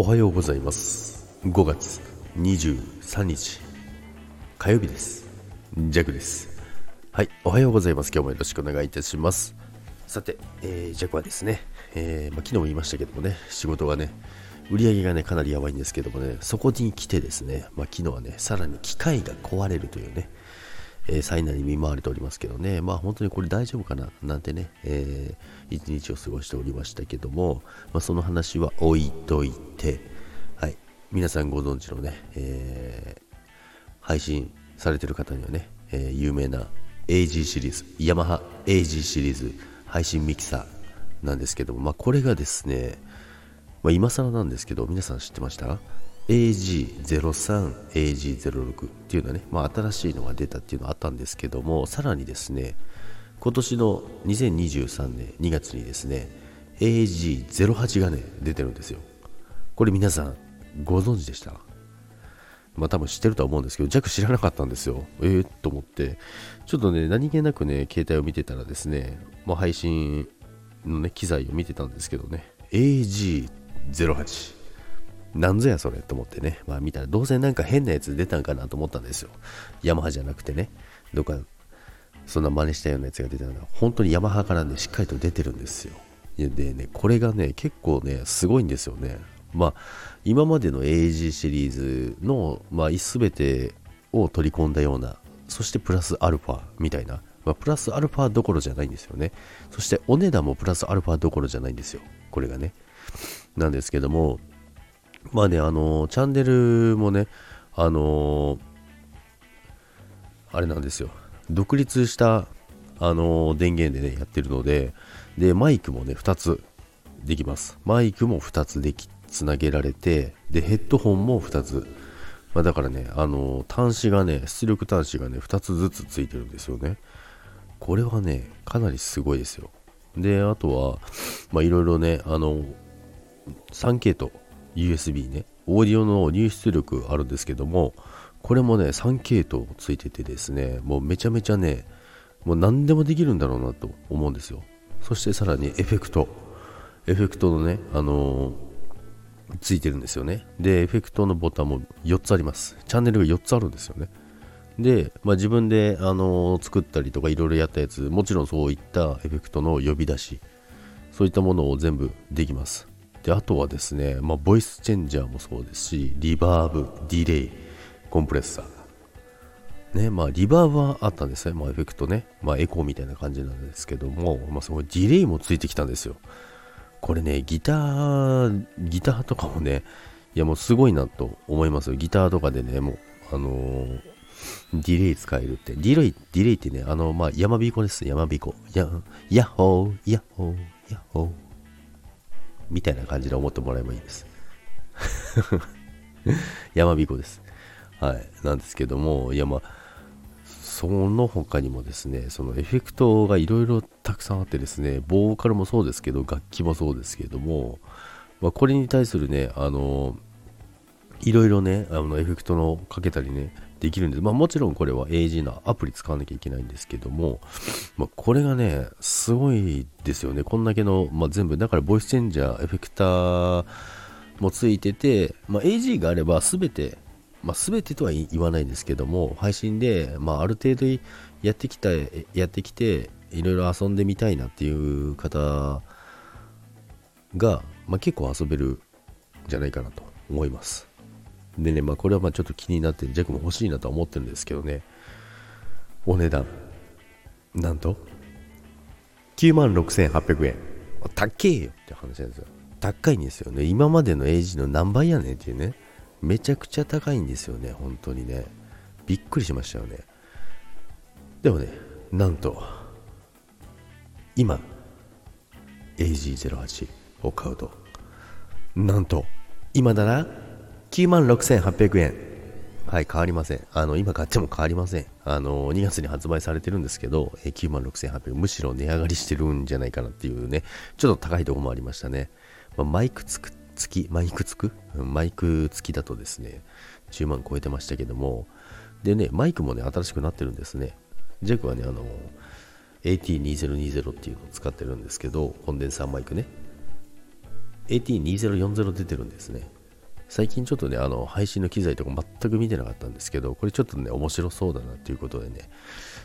おはようございます。5月23日火曜日です。ジャクです。はいおはようございます。今日もよろしくお願いいたします。さて、えー、ジャクはですね、えーまあ、昨日も言いましたけどもね仕事がね売り上げがねかなりやばいんですけどもねそこに来てですね、まあ、昨日はねさらに機械が壊れるというねえ、災難に見舞われておりますけどね、まあ本当にこれ大丈夫かな？なんてね、えー、一日を過ごしておりましたけども、まあ、その話は置いといて、はい、皆さんご存知のね、えー、配信されてる方にはね、えー、有名な AG シリーズ、ヤマハ AG シリーズ配信ミキサーなんですけども、まあこれがですね、まあ、今更なんですけど、皆さん知ってました？AG03、AG06 っていうのはね、まあ、新しいのが出たっていうのはあったんですけども、さらにですね、今年の2023年2月にですね、AG08 がね、出てるんですよ。これ皆さんご存知でした？まあ多分知ってるとは思うんですけど、弱知らなかったんですよ。えー、と思って、ちょっとね、何気なくね、携帯を見てたらですね、まあ、配信のね、機材を見てたんですけどね、AG08。なんぞやそれと思ってね、まあ見たらどうせなんか変なやつ出たんかなと思ったんですよ。ヤマハじゃなくてね、どっかそんな真似したようなやつが出たのが、本当にヤマハからね、しっかりと出てるんですよ。でね、これがね、結構ね、すごいんですよね。まあ、今までの AG シリーズの、まあ、全てを取り込んだような、そしてプラスアルファみたいな、まあ、プラスアルファどころじゃないんですよね。そしてお値段もプラスアルファどころじゃないんですよ。これがね。なんですけども、まあね、あのチャンネルもね、あのあれなんですよ。独立した、あの電源でね、やってるので、で、マイクもね、2つできます。マイクも2つでき、つなげられて、で、ヘッドホンも2つ。まあ、だからね、あの端子がね、出力端子がね、2つずつついてるんですよね。これはね、かなりすごいですよ。で、あとは、まあ、いろいろね、あの、3系統 USB ね、オーディオの入出力あるんですけども、これもね、3系統ついててですね、もうめちゃめちゃね、もう何でもできるんだろうなと思うんですよ。そしてさらにエフェクト。エフェクトのね、あのー、ついてるんですよね。で、エフェクトのボタンも4つあります。チャンネルが4つあるんですよね。で、まあ、自分で、あのー、作ったりとかいろいろやったやつ、もちろんそういったエフェクトの呼び出し、そういったものを全部できます。であとはですね、まあ、ボイスチェンジャーもそうですしリバーブディレイコンプレッサーねまあリバーブはあったんですね、まあ、エフェクトね、まあ、エコーみたいな感じなんですけども、まあ、そのディレイもついてきたんですよこれねギターギターとかもねいやもうすごいなと思いますよギターとかでねもうあのー、ディレイ使えるって。ディレイ、ディレイってね、あの、まあ、山びこです。山びこ。や、ヤッホー、ヤッホー、ヤッホー。みたいな感じで思ってもらえばいいです。山彦です。はい。なんですけども、いやまあ、その他にもですね、そのエフェクトがいろいろたくさんあってですね、ボーカルもそうですけど、楽器もそうですけども、まあ、これに対するね、あの、いろいろね、あのエフェクトのかけたりね、できるんです。まあもちろんこれは AG のアプリ使わなきゃいけないんですけども、まあ、これがね、すごいですよね。こんだけの、まあ、全部、だからボイスチェンジャー、エフェクターもついてて、まあ、AG があれば全て、まあ、全てとは言わないんですけども、配信で、まあ、ある程度やってきた、やってきて、いろいろ遊んでみたいなっていう方が、まあ、結構遊べるんじゃないかなと思います。でね、まあこれはまあちょっと気になってジャックも欲しいなとは思ってるんですけどね、お値段、なんと、9万6800円。高えよって話なんですよ。高いんですよね。今までの AG の何倍やねんっていうね。めちゃくちゃ高いんですよね、本当にね。びっくりしましたよね。でもね、なんと、今、AG08 を買うと、なんと、今だな9万6800円。はい、変わりません。あの、今買っても変わりません。あの、2月に発売されてるんですけど、え9万6800円。むしろ値上がりしてるんじゃないかなっていうね、ちょっと高いとこもありましたね。まあ、マイクつく、付き、マイクつく？マイク付きだとですね、10万超えてましたけども、でね、マイクもね、新しくなってるんですね。ジェイクはね、あの、AT2020 っていうのを使ってるんですけど、コンデンサーマイクね。AT2040 出てるんですね。最近ちょっとね、あの、配信の機材とか全く見てなかったんですけど、これちょっとね、面白そうだなっていうことでね、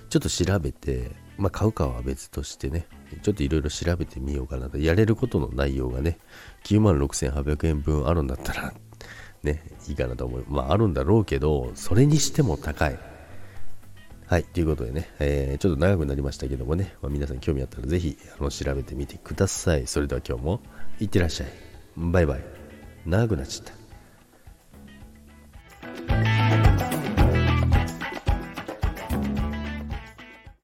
ちょっと調べて、まあ、買うかは別としてね、ちょっといろいろ調べてみようかなと。やれることの内容がね、96,800円分あるんだったら、ね、いいかなと思う。まあ、あるんだろうけど、それにしても高い。はい、ということでね、えー、ちょっと長くなりましたけどもね、まあ、皆さん興味あったらぜひあの調べてみてください。それでは今日もいってらっしゃい。バイバイ。長くなっちゃった。